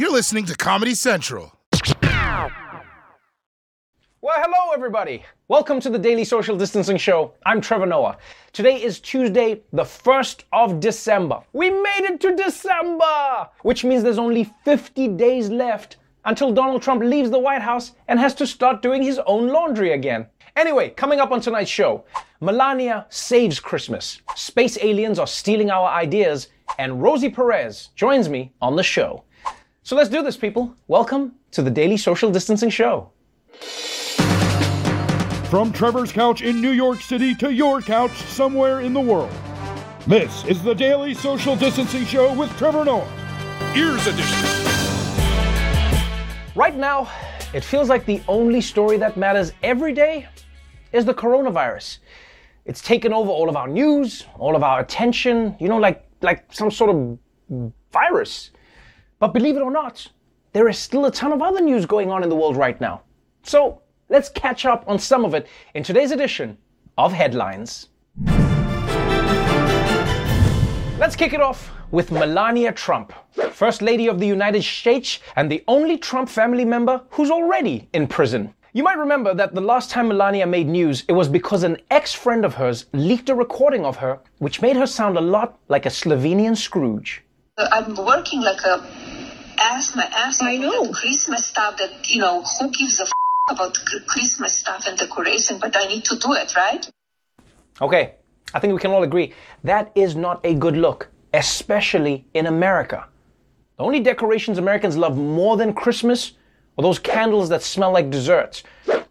You're listening to Comedy Central. Well, hello, everybody. Welcome to the Daily Social Distancing Show. I'm Trevor Noah. Today is Tuesday, the 1st of December. We made it to December, which means there's only 50 days left until Donald Trump leaves the White House and has to start doing his own laundry again. Anyway, coming up on tonight's show, Melania saves Christmas, space aliens are stealing our ideas, and Rosie Perez joins me on the show. So let's do this, people. Welcome to the Daily Social Distancing Show. From Trevor's couch in New York City to your couch somewhere in the world. This is the Daily Social Distancing Show with Trevor Noah. Ears Edition. Right now, it feels like the only story that matters every day is the coronavirus. It's taken over all of our news, all of our attention, you know, like like some sort of virus. But believe it or not, there is still a ton of other news going on in the world right now. So let's catch up on some of it in today's edition of Headlines. Let's kick it off with Melania Trump, First Lady of the United States and the only Trump family member who's already in prison. You might remember that the last time Melania made news, it was because an ex friend of hers leaked a recording of her, which made her sound a lot like a Slovenian Scrooge. I'm working like a ass my ass I know. Christmas stuff that you know who gives a f- about Christmas stuff and decoration, but I need to do it, right? Okay, I think we can all agree that is not a good look, especially in America. The only decorations Americans love more than Christmas are those candles that smell like desserts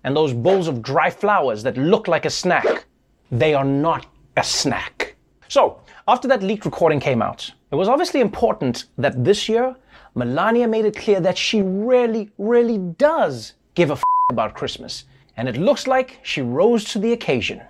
and those bowls of dry flowers that look like a snack. They are not a snack. So, after that leaked recording came out, it was obviously important that this year Melania made it clear that she really, really does give a f- about Christmas. And it looks like she rose to the occasion.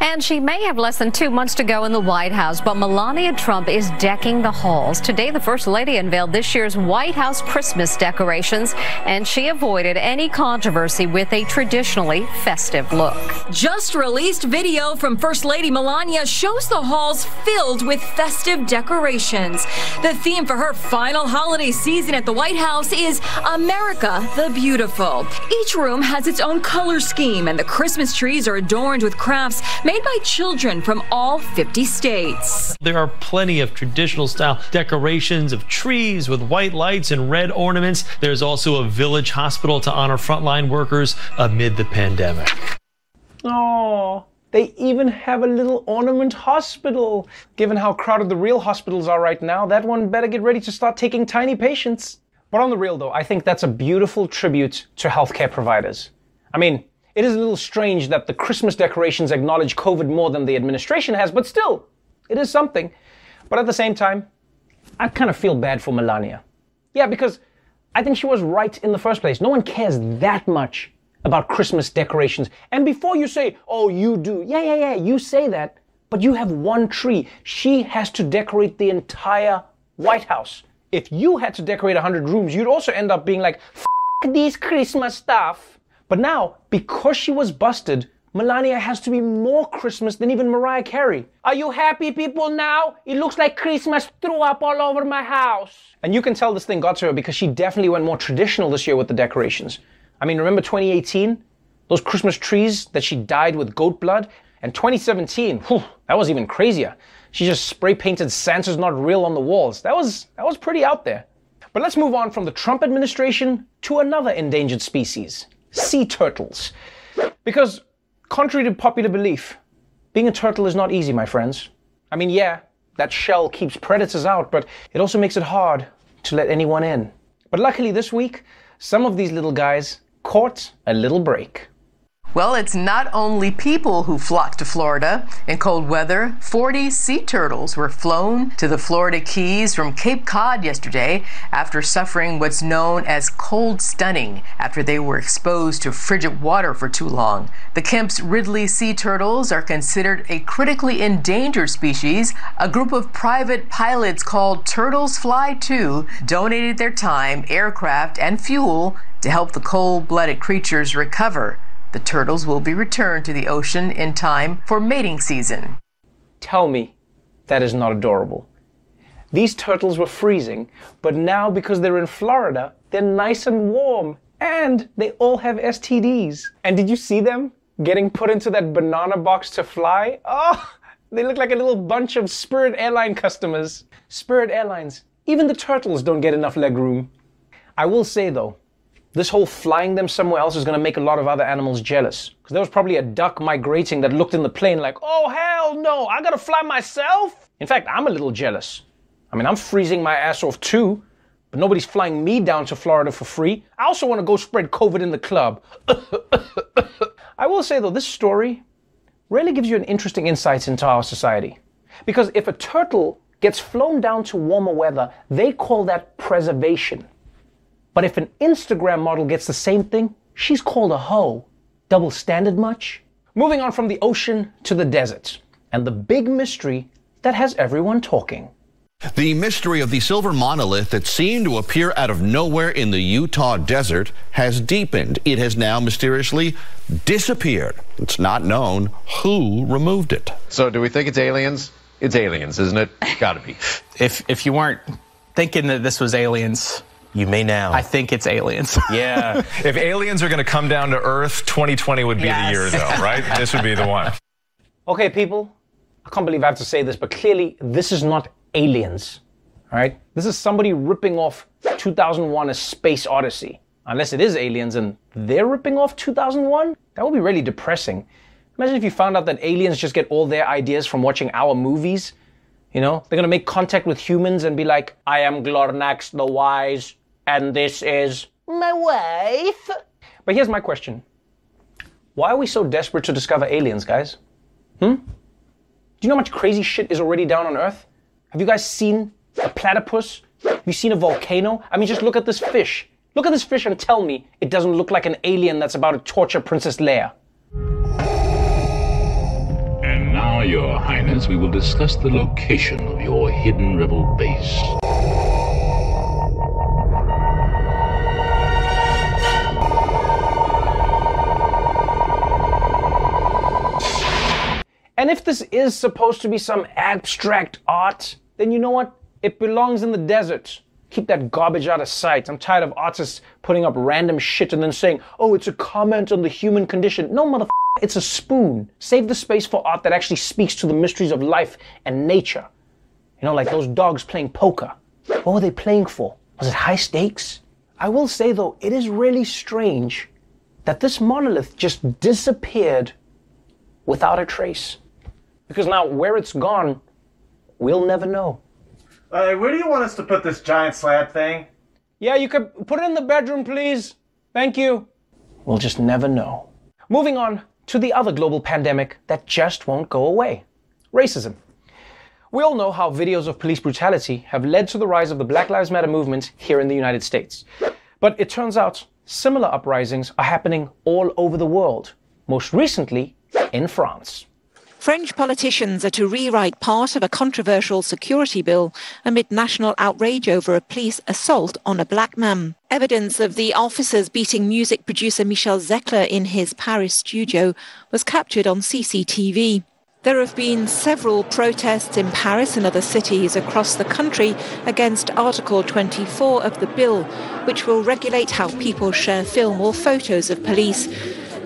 And she may have less than two months to go in the White House, but Melania Trump is decking the halls. Today, the First Lady unveiled this year's White House Christmas decorations, and she avoided any controversy with a traditionally festive look. Just released video from First Lady Melania shows the halls filled with festive decorations. The theme for her final holiday season at the White House is America the Beautiful. Each room has its own color scheme, and the Christmas trees are adorned with crafts made by children from all 50 states. There are plenty of traditional style decorations of trees with white lights and red ornaments. There's also a village hospital to honor frontline workers amid the pandemic. Oh, they even have a little ornament hospital. Given how crowded the real hospitals are right now, that one better get ready to start taking tiny patients. But on the real though, I think that's a beautiful tribute to healthcare providers. I mean, it is a little strange that the Christmas decorations acknowledge COVID more than the administration has, but still, it is something. But at the same time, I kind of feel bad for Melania. Yeah, because I think she was right in the first place. No one cares that much about Christmas decorations. And before you say, oh, you do, yeah, yeah, yeah, you say that, but you have one tree. She has to decorate the entire White House. If you had to decorate 100 rooms, you'd also end up being like, F these Christmas stuff. But now, because she was busted, Melania has to be more Christmas than even Mariah Carey. Are you happy, people, now? It looks like Christmas threw up all over my house. And you can tell this thing got to her because she definitely went more traditional this year with the decorations. I mean, remember 2018? Those Christmas trees that she dyed with goat blood? And 2017, whew, that was even crazier. She just spray painted Santa's not real on the walls. That was that was pretty out there. But let's move on from the Trump administration to another endangered species, sea turtles. Because contrary to popular belief, being a turtle is not easy, my friends. I mean, yeah, that shell keeps predators out, but it also makes it hard to let anyone in. But luckily this week, some of these little guys caught a little break. Well, it's not only people who flock to Florida. In cold weather, 40 sea turtles were flown to the Florida Keys from Cape Cod yesterday after suffering what's known as cold stunning after they were exposed to frigid water for too long. The Kemp's Ridley sea turtles are considered a critically endangered species. A group of private pilots called Turtles Fly Too donated their time, aircraft, and fuel to help the cold blooded creatures recover. The turtles will be returned to the ocean in time for mating season. Tell me that is not adorable. These turtles were freezing, but now because they're in Florida, they're nice and warm. And they all have STDs. And did you see them getting put into that banana box to fly? Oh, they look like a little bunch of Spirit Airline customers. Spirit Airlines, even the turtles don't get enough leg room. I will say though, this whole flying them somewhere else is going to make a lot of other animals jealous. Because there was probably a duck migrating that looked in the plane like, oh hell no, I gotta fly myself. In fact, I'm a little jealous. I mean, I'm freezing my ass off too, but nobody's flying me down to Florida for free. I also want to go spread COVID in the club. I will say though, this story really gives you an interesting insight into our society. Because if a turtle gets flown down to warmer weather, they call that preservation. But if an Instagram model gets the same thing, she's called a hoe. Double standard much? Moving on from the ocean to the desert, and the big mystery that has everyone talking. The mystery of the silver monolith that seemed to appear out of nowhere in the Utah desert has deepened. It has now mysteriously disappeared. It's not known who removed it. So, do we think it's aliens? It's aliens, isn't it? Gotta be. If if you weren't thinking that this was aliens, you may now. I think it's aliens. yeah. if aliens are going to come down to Earth, 2020 would be yes. the year, though, right? this would be the one. Okay, people. I can't believe I have to say this, but clearly this is not aliens. All right? This is somebody ripping off 2001 A Space Odyssey. Unless it is aliens and they're ripping off 2001? That would be really depressing. Imagine if you found out that aliens just get all their ideas from watching our movies. You know, they're gonna make contact with humans and be like, I am Glornax the Wise, and this is my wife. But here's my question Why are we so desperate to discover aliens, guys? Hmm? Do you know how much crazy shit is already down on Earth? Have you guys seen a platypus? Have you seen a volcano? I mean, just look at this fish. Look at this fish and tell me it doesn't look like an alien that's about to torture Princess Leia. And now, Your Highness, we will discuss the location of your hidden rebel base. And if this is supposed to be some abstract art, then you know what? It belongs in the desert. Keep that garbage out of sight. I'm tired of artists putting up random shit and then saying, oh, it's a comment on the human condition. No, motherfucker, it's a spoon. Save the space for art that actually speaks to the mysteries of life and nature. You know, like those dogs playing poker. What were they playing for? Was it high stakes? I will say, though, it is really strange that this monolith just disappeared without a trace. Because now, where it's gone, We'll never know. Uh, where do you want us to put this giant slab thing? Yeah, you could put it in the bedroom, please. Thank you. We'll just never know. Moving on to the other global pandemic that just won't go away racism. We all know how videos of police brutality have led to the rise of the Black Lives Matter movement here in the United States. But it turns out similar uprisings are happening all over the world, most recently in France. French politicians are to rewrite part of a controversial security bill amid national outrage over a police assault on a black man. Evidence of the officers beating music producer Michel Zecler in his Paris studio was captured on CCTV. There have been several protests in Paris and other cities across the country against Article 24 of the bill, which will regulate how people share film or photos of police.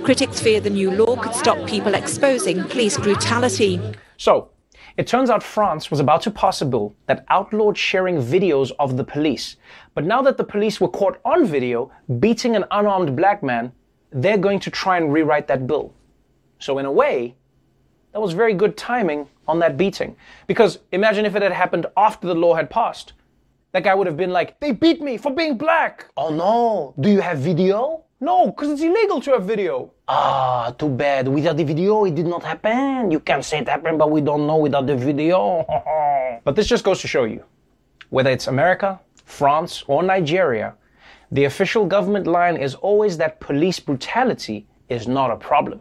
Critics fear the new law could stop people exposing police brutality. So, it turns out France was about to pass a bill that outlawed sharing videos of the police. But now that the police were caught on video beating an unarmed black man, they're going to try and rewrite that bill. So, in a way, that was very good timing on that beating. Because imagine if it had happened after the law had passed. That guy would have been like, they beat me for being black. Oh no, do you have video? No, because it's illegal to have video. Ah, too bad. Without the video, it did not happen. You can say it happened, but we don't know without the video. but this just goes to show you whether it's America, France, or Nigeria, the official government line is always that police brutality is not a problem.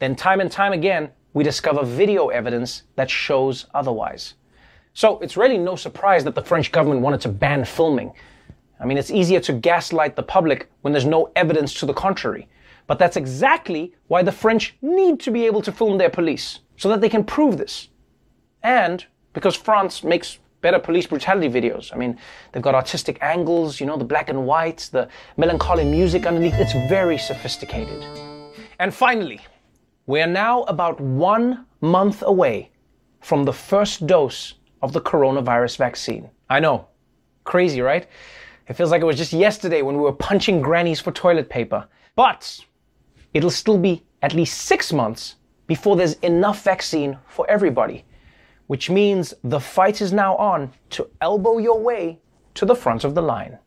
Then, time and time again, we discover video evidence that shows otherwise. So, it's really no surprise that the French government wanted to ban filming I mean, it's easier to gaslight the public when there's no evidence to the contrary. But that's exactly why the French need to be able to film their police, so that they can prove this. And because France makes better police brutality videos. I mean, they've got artistic angles, you know, the black and whites, the melancholy music underneath. It's very sophisticated. And finally, we are now about one month away from the first dose of the coronavirus vaccine. I know, crazy, right? It feels like it was just yesterday when we were punching grannies for toilet paper. But it'll still be at least six months before there's enough vaccine for everybody, which means the fight is now on to elbow your way to the front of the line.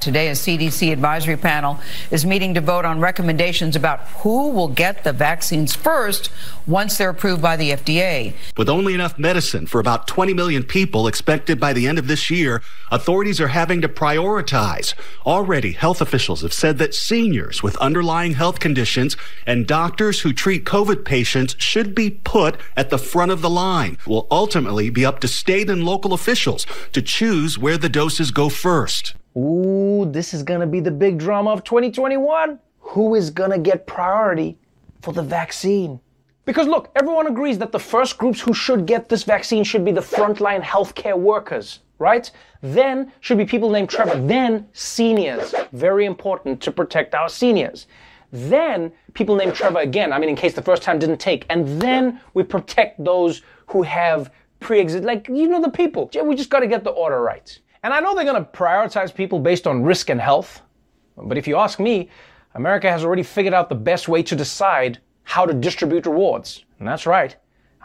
Today, a CDC advisory panel is meeting to vote on recommendations about who will get the vaccines first once they're approved by the FDA. With only enough medicine for about 20 million people expected by the end of this year, authorities are having to prioritize. Already, health officials have said that seniors with underlying health conditions and doctors who treat COVID patients should be put at the front of the line. It will ultimately be up to state and local officials to choose where the doses go first. Ooh, this is gonna be the big drama of 2021. Who is gonna get priority for the vaccine? Because look, everyone agrees that the first groups who should get this vaccine should be the frontline healthcare workers, right? Then should be people named Trevor. Then seniors. Very important to protect our seniors. Then people named Trevor again. I mean, in case the first time didn't take. And then we protect those who have pre-exist, like, you know, the people. We just gotta get the order right. And I know they're going to prioritize people based on risk and health. But if you ask me, America has already figured out the best way to decide how to distribute rewards. And that's right.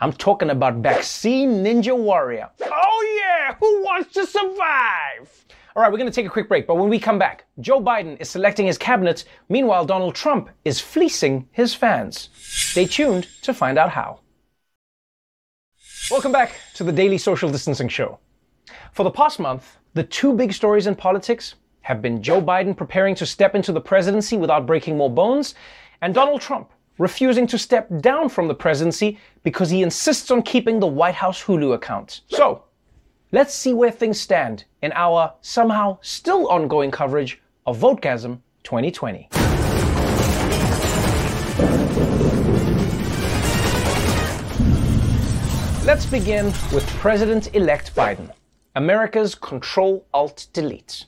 I'm talking about Vaccine Ninja Warrior. Oh, yeah! Who wants to survive? All right, we're going to take a quick break, but when we come back, Joe Biden is selecting his cabinet. Meanwhile, Donald Trump is fleecing his fans. Stay tuned to find out how. Welcome back to the Daily Social Distancing Show. For the past month, the two big stories in politics have been Joe Biden preparing to step into the presidency without breaking more bones, and Donald Trump refusing to step down from the presidency because he insists on keeping the White House Hulu account. So, let's see where things stand in our somehow still ongoing coverage of Votegasm 2020. Let's begin with President elect Biden. America's Control Alt Delete.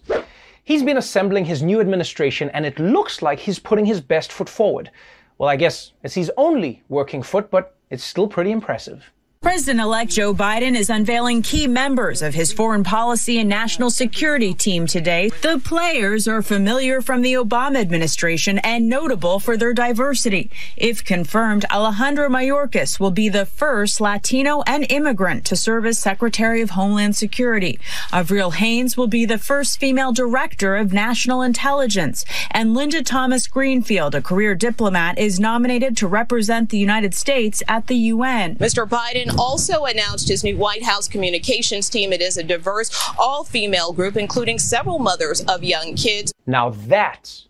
He's been assembling his new administration and it looks like he's putting his best foot forward. Well, I guess it's his only working foot, but it's still pretty impressive. President elect Joe Biden is unveiling key members of his foreign policy and national security team today. The players are familiar from the Obama administration and notable for their diversity. If confirmed, Alejandro Mayorkas will be the first Latino and immigrant to serve as Secretary of Homeland Security. Avril Haines will be the first female director of national intelligence. And Linda Thomas Greenfield, a career diplomat, is nominated to represent the United States at the UN. Mr. Biden also announced his new White House communications team. It is a diverse, all female group, including several mothers of young kids. Now that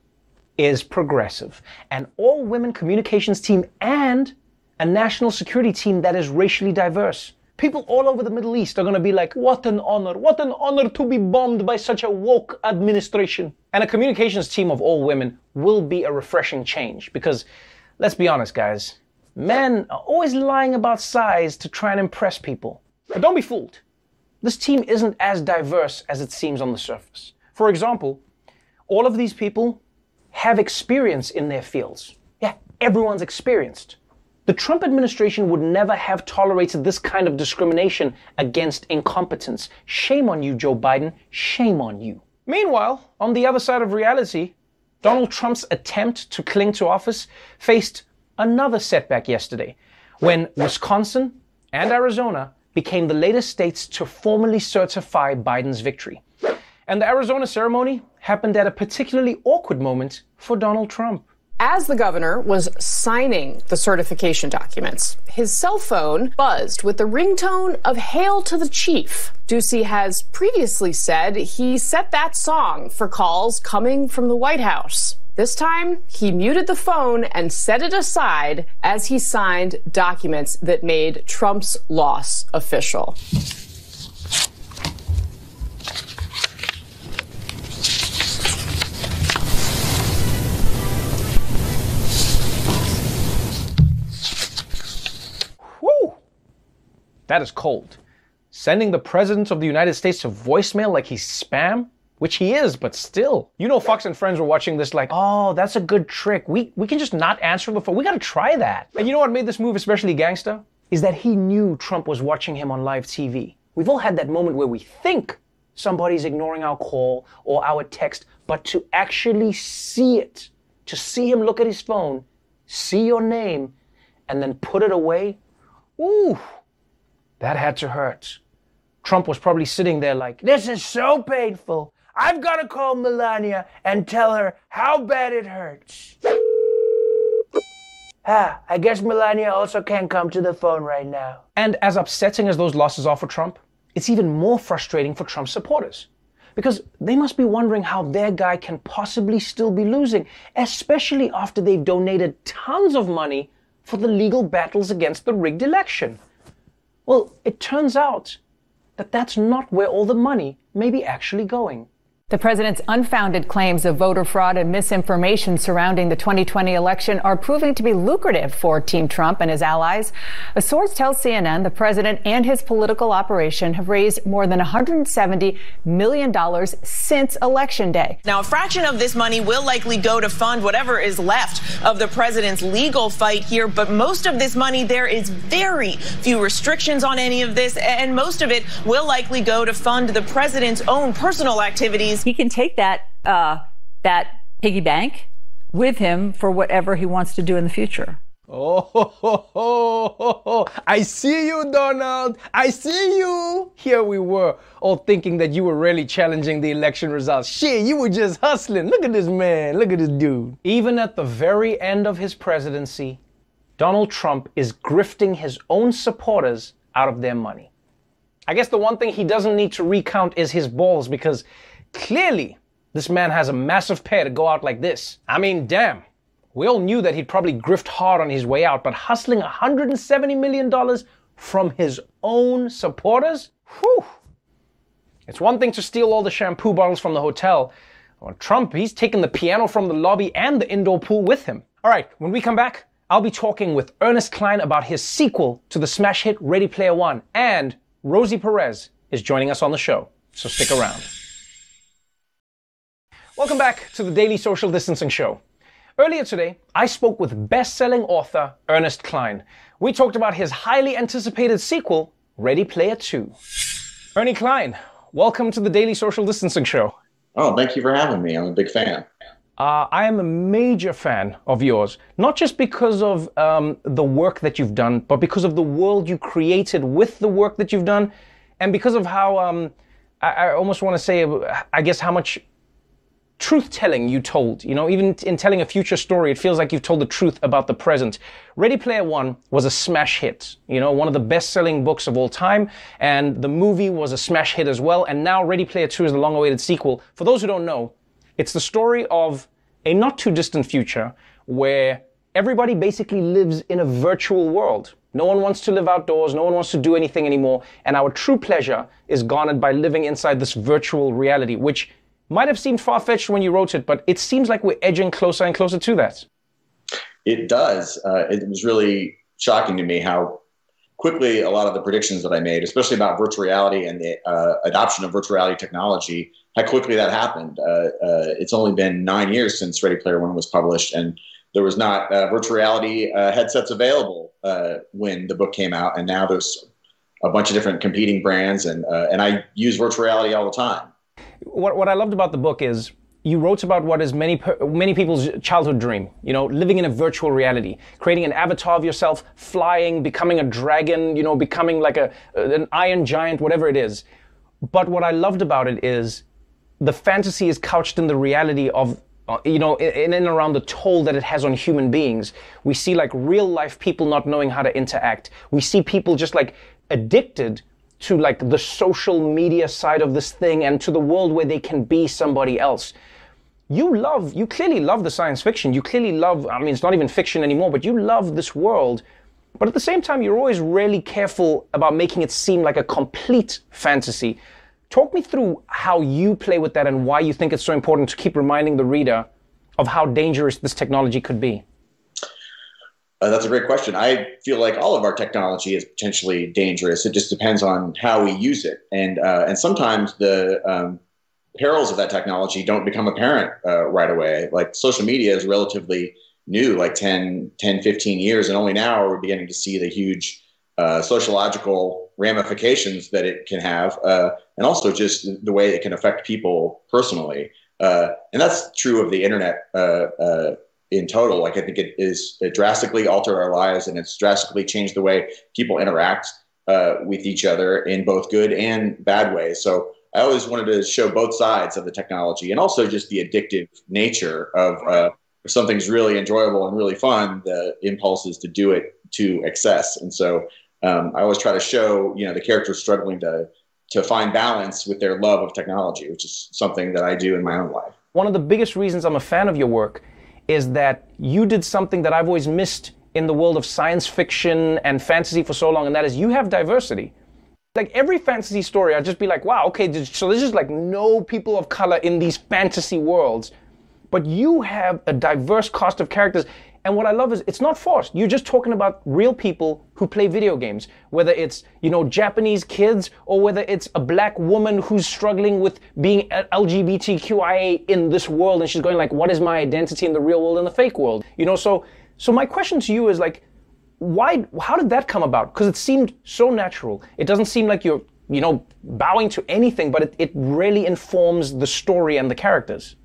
is progressive. An all women communications team and a national security team that is racially diverse. People all over the Middle East are going to be like, what an honor, what an honor to be bombed by such a woke administration. And a communications team of all women will be a refreshing change because, let's be honest, guys, men are always lying about size to try and impress people. But don't be fooled. This team isn't as diverse as it seems on the surface. For example, all of these people have experience in their fields. Yeah, everyone's experienced. The Trump administration would never have tolerated this kind of discrimination against incompetence. Shame on you, Joe Biden. Shame on you. Meanwhile, on the other side of reality, Donald Trump's attempt to cling to office faced another setback yesterday when Wisconsin and Arizona became the latest states to formally certify Biden's victory. And the Arizona ceremony happened at a particularly awkward moment for Donald Trump. As the governor was signing the certification documents, his cell phone buzzed with the ringtone of Hail to the Chief. Ducey has previously said he set that song for calls coming from the White House. This time, he muted the phone and set it aside as he signed documents that made Trump's loss official. Whew! That is cold. Sending the President of the United States to voicemail like he's spam? Which he is, but still. You know, Fox and Friends were watching this like, oh, that's a good trick. We, we can just not answer phone. We gotta try that. And you know what made this move especially gangster? Is that he knew Trump was watching him on live TV. We've all had that moment where we think somebody's ignoring our call or our text, but to actually see it, to see him look at his phone, see your name, and then put it away, ooh, that had to hurt. Trump was probably sitting there like, this is so painful. I've got to call Melania and tell her how bad it hurts. Ah, I guess Melania also can't come to the phone right now. And as upsetting as those losses are for Trump, it's even more frustrating for Trump's supporters. Because they must be wondering how their guy can possibly still be losing, especially after they've donated tons of money for the legal battles against the rigged election. Well, it turns out that that's not where all the money may be actually going. The president's unfounded claims of voter fraud and misinformation surrounding the 2020 election are proving to be lucrative for Team Trump and his allies. A source tells CNN the president and his political operation have raised more than $170 million since Election Day. Now, a fraction of this money will likely go to fund whatever is left of the president's legal fight here, but most of this money, there is very few restrictions on any of this, and most of it will likely go to fund the president's own personal activities he can take that uh, that piggy bank with him for whatever he wants to do in the future. Oh, ho, ho, ho, I see you, Donald. I see you. Here we were, all thinking that you were really challenging the election results. Shit, you were just hustling. Look at this man. Look at this dude. Even at the very end of his presidency, Donald Trump is grifting his own supporters out of their money. I guess the one thing he doesn't need to recount is his balls because Clearly, this man has a massive pair to go out like this. I mean, damn. We all knew that he'd probably grift hard on his way out, but hustling $170 million from his own supporters? Whew. It's one thing to steal all the shampoo bottles from the hotel. Well, Trump, he's taken the piano from the lobby and the indoor pool with him. All right, when we come back, I'll be talking with Ernest Cline about his sequel to the smash hit Ready Player One, and Rosie Perez is joining us on the show, so stick around. Welcome back to the Daily Social Distancing Show. Earlier today, I spoke with best selling author Ernest Cline. We talked about his highly anticipated sequel, Ready Player 2. Ernie Cline, welcome to the Daily Social Distancing Show. Oh, thank you for having me. I'm a big fan. Uh, I am a major fan of yours, not just because of um, the work that you've done, but because of the world you created with the work that you've done, and because of how um, I, I almost want to say, I guess, how much truth telling you told. You know, even in telling a future story, it feels like you've told the truth about the present. Ready Player One was a smash hit, you know, one of the best selling books of all time. And the movie was a smash hit as well. And now Ready Player Two is the long awaited sequel. For those who don't know, it's the story of a not too distant future where everybody basically lives in a virtual world. No one wants to live outdoors. No one wants to do anything anymore. And our true pleasure is garnered by living inside this virtual reality, which might have seemed far fetched when you wrote it, but it seems like we're edging closer and closer to that. It does. Uh, it was really shocking to me how quickly a lot of the predictions that I made, especially about virtual reality and the uh, adoption of virtual reality technology, how quickly that happened. Uh, uh it's only been nine years since Ready Player One was published, and there was not uh, virtual reality uh, headsets available when the book came out, and now there's a bunch of different competing brands, and and I use virtual reality all the time what, what I loved about the book is you wrote about what is many many people's childhood dream. You know, living in a virtual reality, creating an avatar of yourself, flying, becoming a dragon. You know, becoming like a an iron giant, whatever it is. But what I loved about it is the fantasy is couched in the reality of uh, you know, in and around the toll that it has on human beings. We see like real life people not knowing how to interact. We see people just like addicted to like the social media side of this thing and to the world where they can be somebody else. You love, you clearly love the science fiction. You clearly love, I mean, it's not even fiction anymore, but you love this world. But at the same time, you're always really careful about making it seem like a complete fantasy. Talk me through how you play with that and why you think it's so important to keep reminding the reader of how dangerous this technology could be. Uh, that's a great question. I feel like all of our technology is potentially dangerous. It just depends on how we use it, and uh, and sometimes the um, perils of that technology don't become apparent uh, right away. Like social media is relatively new, like 10, 10, 15 years, and only now are we're beginning to see the huge uh, sociological ramifications that it can have, uh, and also just the way it can affect people personally. Uh, and that's true of the internet in total. Like I think it is it drastically altered our lives and it's drastically changed the way people interact uh, with each other in both good and bad ways. So I always wanted to show both sides of the technology and also just the addictive nature of uh, if something's really enjoyable and really fun, the impulse is to do it to excess. And so um, I always try to show you know the characters struggling to to find balance with their love of technology, which is something that I do in my own life. One of the biggest reasons I'm a fan of your work is that you did something that I've always missed in the world of science fiction and fantasy for so long, and that is you have diversity. Like every fantasy story, I'd just be like, wow, okay, so there's just like no people of color in these fantasy worlds. But you have a diverse cast of characters. And what I love is it's not forced. You're just talking about real people who play video games, whether it's, you know, Japanese kids or whether it's a black woman who's struggling with being LGBTQIA in this world and she's going like, what is my identity in the real world and the fake world? You know, so so my question to you is like, why how did that come about? Because it seemed so natural. It doesn't seem like you're, you know, bowing to anything, but it, it really informs the story and the characters.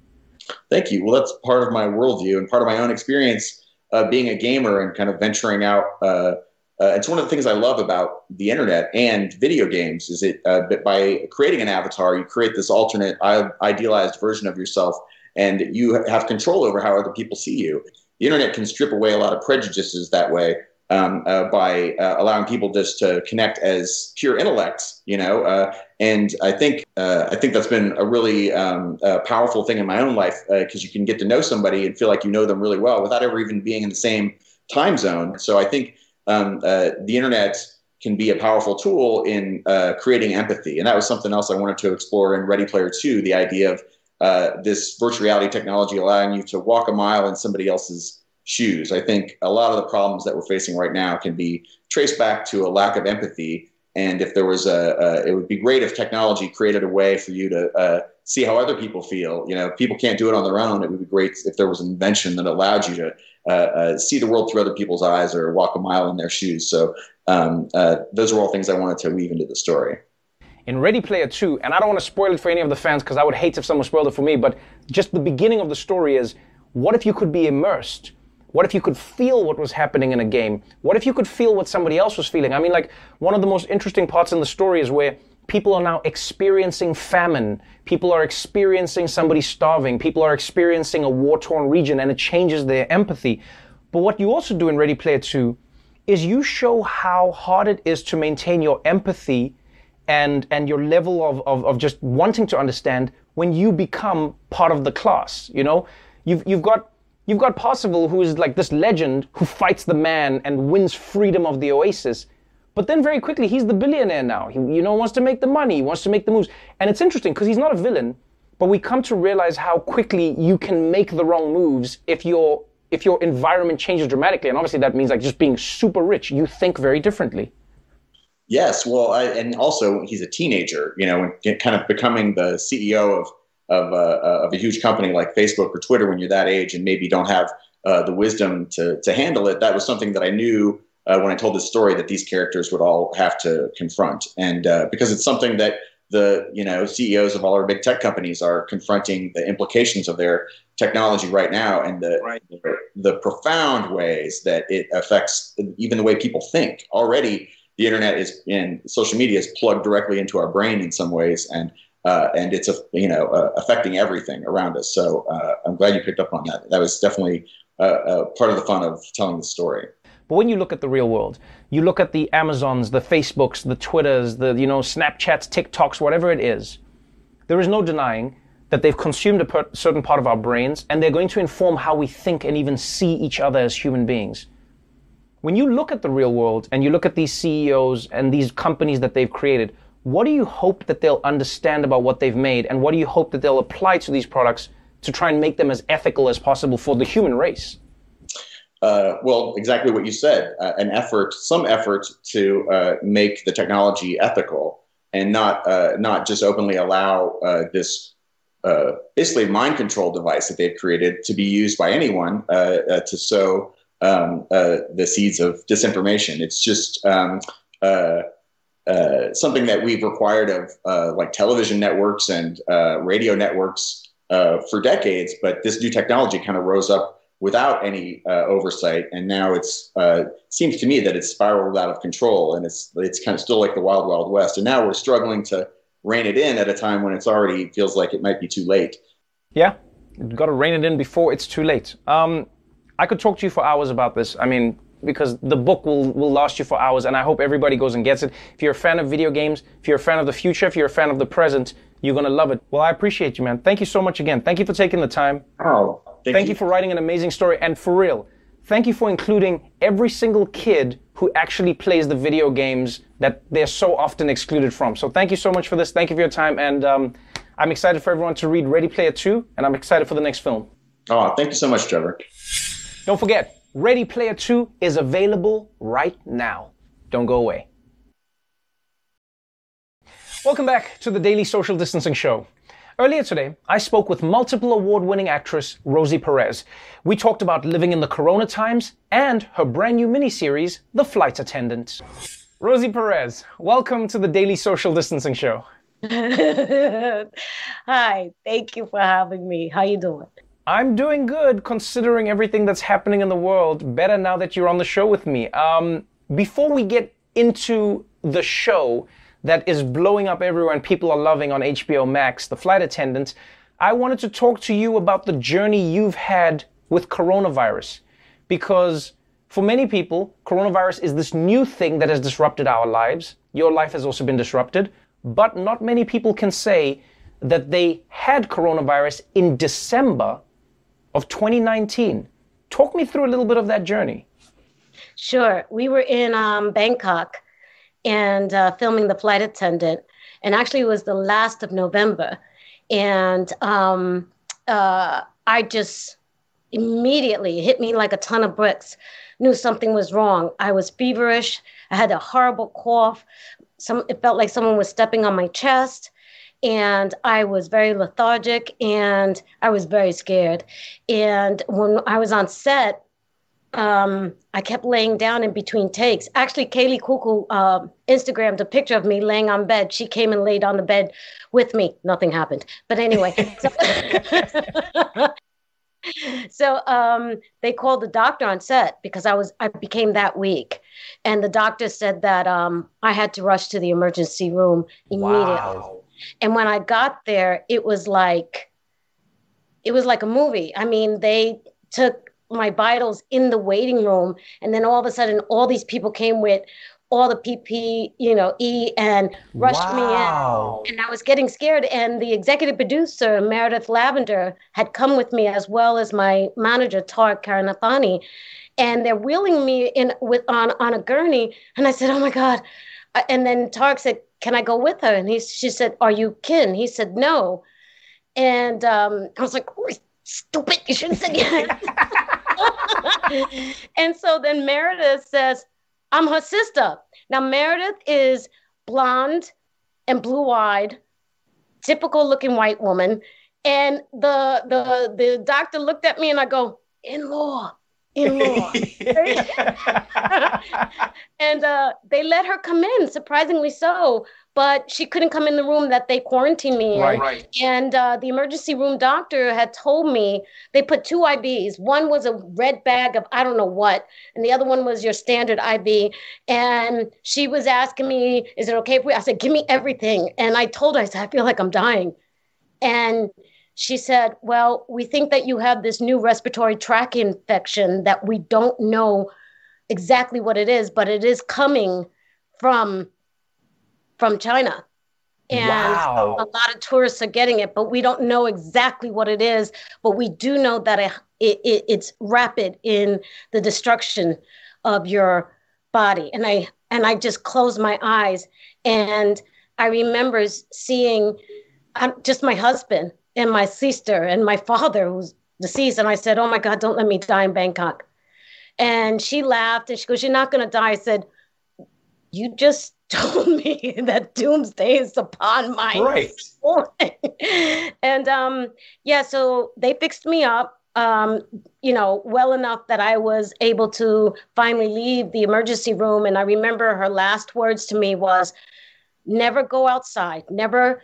Thank you. Well, that's part of my worldview and part of my own experience uh, being a gamer and kind of venturing out. Uh, uh, it's one of the things I love about the internet and video games is it uh, by creating an avatar, you create this alternate idealized version of yourself, and you have control over how other people see you. The internet can strip away a lot of prejudices that way um, uh, by uh, allowing people just to connect as pure intellects, you know. Uh, and I think uh, I think that's been a really um, powerful thing in my own life because uh, you can get to know somebody and feel like you know them really well without ever even being in the same time zone. So I think um, uh, the internet can be a powerful tool in creating empathy, and that was something else I wanted to explore in Ready Player Two. The idea of this virtual reality technology allowing you to walk a mile in somebody else's shoes. I think a lot of the problems that we're facing right now can be traced back to a lack of empathy. And if there was a, a it would be great if technology created a way for you to uh, see how other people feel. You know, people can't do it on their own. It would be great if there was an invention that allowed you to uh, uh, see the world through other people's eyes or walk a mile in their shoes. So um, uh, those are all things I wanted to weave into the story. In Ready Player 2, and I don't want to spoil it for any of the fans because I would hate if someone spoiled it for me, but just the beginning of the story is what if you could be immersed what if you could feel what was happening in a game? What if you could feel what somebody else was feeling? I mean, like, one of the most interesting parts in the story is where people are now experiencing famine. People are experiencing somebody starving. People are experiencing a war torn region, and it changes their empathy. But what you also do in Ready Player 2 is you show how hard it is to maintain your empathy and, and your level of, of, of just wanting to understand when you become part of the class. You know, you've, you've got You've got Parzival, who is like this legend who fights the man and wins freedom of the Oasis. But then very quickly, he's the billionaire now. He, you know, wants to make the money, he wants to make the moves. And it's interesting because he's not a villain, but we come to realize how quickly you can make the wrong moves if your if your environment changes dramatically. And obviously, that means like just being super rich. You think very differently. Yes, well, I, and also he's a teenager. You know, kind of becoming the CEO of of, uh, of a huge company like Facebook or Twitter when you're that age and maybe don't have uh, the wisdom to, to handle it. That was something that I knew uh, when I told this story that these characters would all have to confront. And uh, because it's something that the you know CEOs of all our big tech companies are confronting the implications of their technology right now and the, right. the, the profound ways that it affects even the way people think. Already, the internet is in social media is plugged directly into our brain in some ways, and uh, and it's a, you know uh, affecting everything around us. So uh, I'm glad you picked up on that. That was definitely part of the fun of telling the story. But when you look at the real world, you look at the Amazons, the Facebooks, the Twitters, the you know Snapchats, TikToks, whatever it is, there is no denying that they've consumed a per- certain part of our brains, and they're going to inform how we think and even see each other as human beings. When you look at the real world and you look at these CEOs and these companies that they've created, what do you hope that they'll understand about what they've made, and what do you hope that they'll apply to these products to try and make them as ethical as possible for the human race? uh, well, exactly what you said, uh, an effort, some effort to uh, make the technology ethical and not uh, not just openly allow uh, this uh, basically mind control device that they've created to be used by anyone to sow um, the seeds of disinformation. It's just um, something that we've required of like television networks and radio networks for decades, but this new technology kind of rose up without any uh, oversight, and now it's uh, seems to me that it's spiraled out of control, and it's it's kind of still like the wild wild west. And now we're struggling to rein it in at a time when it's already feels like it might be too late. Yeah, you've got to rein it in before it's too late. Um, I could talk to you for hours about this. I mean, because the book will will last you for hours, and I hope everybody goes and gets it. If you're a fan of video games, if you're a fan of the future, if you're a fan of the present, you're gonna love it. Well, I appreciate you, man. Thank you so much again. Thank you for taking the time. Oh, Thank, thank you. you for writing an amazing story. And for real, thank you for including every single kid who actually plays the video games that they're so often excluded from. So thank you so much for this. Thank you for your time. And um, I'm excited for everyone to read Ready Player 2, and I'm excited for the next film. Oh, thank you so much, Trevor. Don't forget, Ready Player 2 is available right now. Don't go away. Welcome back to the Daily Social Distancing Show. Earlier today, I spoke with multiple award winning actress Rosie Perez. We talked about living in the corona times and her brand new miniseries, The Flight Attendant. Rosie Perez, welcome to the Daily Social Distancing Show. Hi, thank you for having me. How you doing? I'm doing good considering everything that's happening in the world. Better now that you're on the show with me. Um, before we get into the show, that is blowing up everywhere and people are loving on HBO Max, The Flight Attendant, I wanted to talk to you about the journey you've had with coronavirus. Because for many people, coronavirus is this new thing that has disrupted our lives. Your life has also been disrupted. But not many people can say that they had coronavirus in December of 2019. Talk me through a little bit of that journey. Sure. We were in um, Bangkok and uh, filming The Flight Attendant. And actually, it was the last of November. And um, uh, I just immediately hit me like a ton of bricks. Knew something was wrong. I was feverish. I had a horrible cough. Some it felt like someone was stepping on my chest, and I was very lethargic and I was very scared. And when I was on set, um, I kept laying down in between takes. Actually, Kaley Cuoco uh, Instagrammed a picture of me laying on bed. She came and laid on the bed with me. Nothing happened. But anyway. so, so um, they called the doctor on set because I was I became that weak, and the doctor said that um, I had to rush to the emergency room immediately. Wow. And when I got there, it was like it was like a movie. I mean, they took my vitals in the waiting room. And then all of a sudden, all these people came with all the PP, you know, E and rushed wow. me in. And I was getting scared. And the executive producer, Meredith Lavender, had come with me as well as my manager, Tariq Karanathani. And they're wheeling me in with on, on a gurney. And I said, Oh my God. Uh, and then Tariq said, Can I go with her? And he she said, Are you kin? He said, No. And um, I was like, oh, stupid, you shouldn't say yes. and so then Meredith says, I'm her sister. Now, Meredith is blonde and blue eyed, typical looking white woman. And the, the, the doctor looked at me and I go, in law, in law. and uh, they let her come in, surprisingly so but she couldn't come in the room that they quarantined me in. Right. And uh, the emergency room doctor had told me they put two IVs. One was a red bag of I don't know what, and the other one was your standard IV. And she was asking me, "Is it okay if we?" I said, "Give me everything." And I told her, I said, "I feel like I'm dying." And she said, "Well, we think that you have this new respiratory tract infection that we don't know exactly what it is, but it is coming from." from China. And wow. a lot of tourists are getting it, but we don't know exactly what it is. But we do know that it, it, it's rapid in the destruction of your body. And I and I just closed my eyes, and I remember seeing uh, just my husband and my sister and my father who's deceased, and I said, "Oh my God, don't let me die in Bangkok." And she laughed and she goes, You're not going to die. I said, You just told me that doomsday is upon my Right. and um, yeah, so they fixed me up, um, you know, well enough that I was able to finally leave the emergency room. And I remember her last words to me was, "Never go outside. Never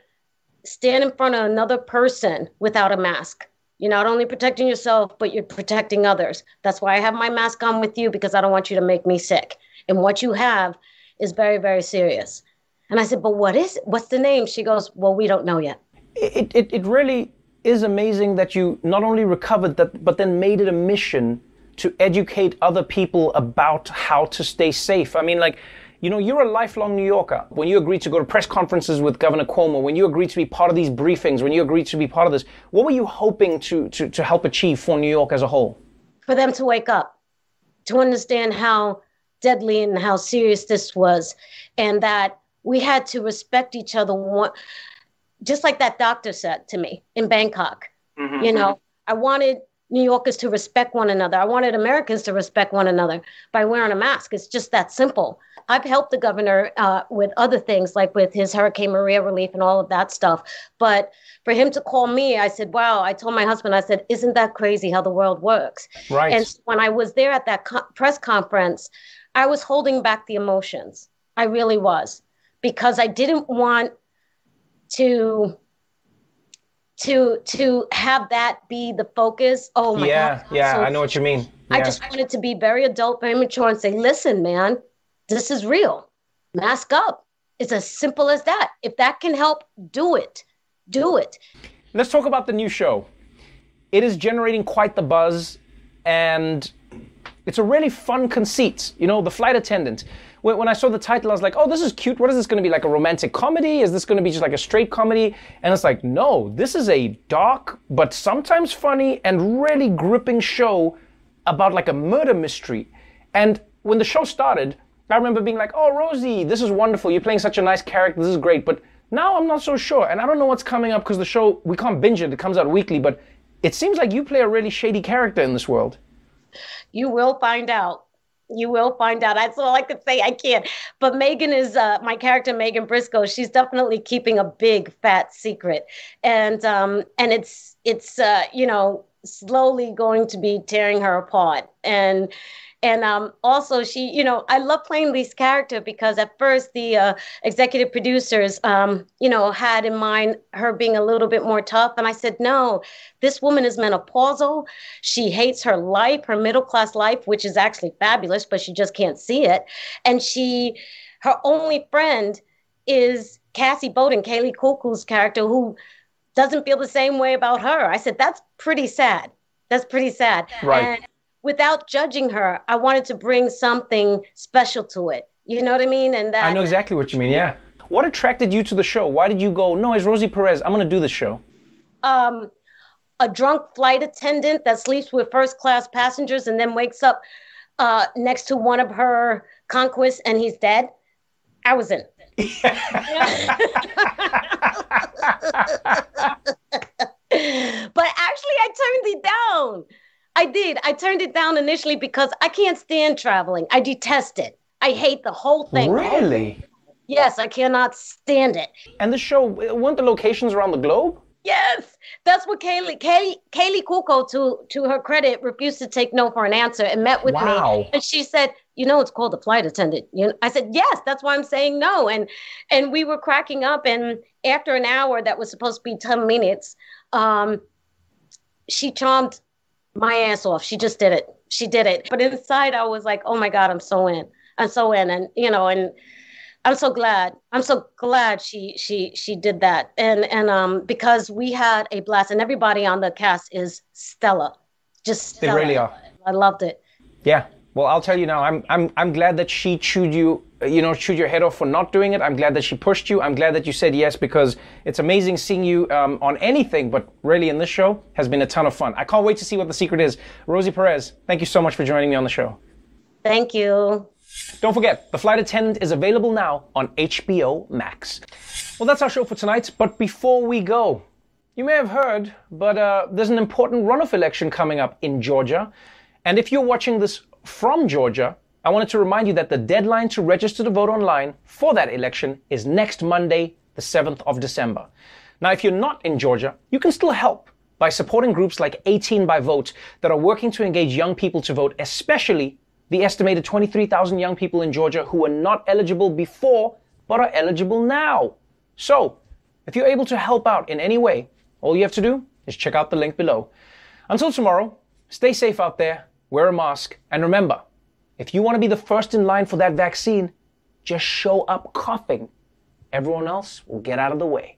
stand in front of another person without a mask. You're not only protecting yourself, but you're protecting others. That's why I have my mask on with you because I don't want you to make me sick. And what you have is very, very serious." And I said, "But what is it? What's the name?" She goes, "Well, we don't know yet." It, it, it really is amazing that you not only recovered that, but then made it a mission to educate other people about how to stay safe. I mean, like, you know, you're a lifelong New Yorker. When you agreed to go to press conferences with Governor Cuomo, when you agreed to be part of these briefings, when you agreed to be part of this, what were you hoping to, to, to help achieve for New York as a whole? for them to wake up, to understand how deadly and how serious this was, and that we had to respect each other. Just like that doctor said to me in Bangkok. Mm-hmm. You know, I wanted New Yorkers to respect one another. I wanted Americans to respect one another by wearing a mask. It's just that simple. I've helped the governor uh, with other things, like with his Hurricane Maria relief and all of that stuff. But for him to call me, I said, "Wow!" I told my husband, I said, "Isn't that crazy how the world works?" Right. And when I was there at that co- press conference, I was holding back the emotions. I really was because I didn't want to to to have that be the focus. Oh my yeah, God. yeah, So I know what you mean. I just wanted to be very adult, very mature, and say, listen, man, this is real. Mask up. It's as simple as that. If that can help, do it. Do it. Let's talk about the new show. It is generating quite the buzz, and it's a really fun conceit. You know, the flight attendant. When, I saw the title, I was like, oh, this is cute. What is this going to be? Like a romantic comedy? Is this going to be just like a straight comedy? And it's like, no, this is a dark, but sometimes funny and really gripping show about like a murder mystery. And when the show started, I remember being like, oh, Rosie, this is wonderful. You're playing such a nice character. This is great. But now I'm not so sure. And I don't know what's coming up because the show, we can't binge it. It comes out weekly. But it seems like you play a really shady character in this world. You will find out. You will find out. That's all I could say. I can't. But Megan is uh, my character, Megan Briscoe. She's definitely keeping a big fat secret, and um, and it's it's uh, you know slowly going to be tearing her apart. And and um, also she, you know, I love playing this character because at first the uh, executive producers, um, you know, had in mind her being a little bit more tough, and I said no. This woman is menopausal. She hates her life, her middle class life, which is actually fabulous, but she just can't see it. And she, her only friend is Cassie Bowden, Kaley Cuoco's character, who doesn't feel the same way about her. I said, that's pretty sad. That's pretty sad. Right. And without judging her, I wanted to bring something special to it. You know what I mean? And that I know exactly what you mean. Yeah. What attracted you to the show? Why did you go? No, it's Rosie Perez. I'm going to do this show. um, a drunk flight attendant that sleeps with first class passengers and then wakes up uh, next to one of her conquests and he's dead. I was in. but actually, I turned it down. I did. I turned it down initially because I can't stand traveling. I detest it. I hate the whole thing. Really? Yes, I cannot stand it. And the show, weren't the locations around the globe? Yes, that's what Kaley Kaley Kaley Cuoco, to to her credit, refused to take no for an answer and met with Wow. me. And she said, "You know, it's called a flight attendant." You know, I said, "Yes, that's why I'm saying no." And and we were cracking up. And after an hour that was supposed to be ten minutes, um, she charmed my ass off. She just did it. She did it. But inside, I was like, "Oh my God, I'm so in. I'm so in." And you know, and I'm so glad. I'm so glad she she she did that. And and um because we had a blast and everybody on the cast is Stella. Just They really are. I loved it. Yeah. Well, I'll tell you now. I'm I'm I'm glad that she chewed you, you know, chewed your head off for not doing it. I'm glad that she pushed you. I'm glad that you said yes because it's amazing seeing you um, on anything, but really in this show has been a ton of fun. I can't wait to see what the secret is. Rosie Perez, thank you so much for joining me on the show. Thank you. Don't forget, The Flight Attendant is available now on HBO Max. Well, that's our show for tonight, but before we go, you may have heard, but uh, there's an important runoff election coming up in Georgia. And if you're watching this from Georgia, I wanted to remind you that the deadline to register to vote online for that election is next Monday, the 7th of December. Now, if you're not in Georgia, you can still help by supporting groups like 18 by Vote that are working to engage young people to vote, especially the estimated 23,000 young people in Georgia who were not eligible before but are eligible now. So, if you're able to help out in any way, all you have to do is check out the link below. Until tomorrow, stay safe out there, wear a mask, and remember, if you want to be the first in line for that vaccine, just show up coughing. Everyone else will get out of the way.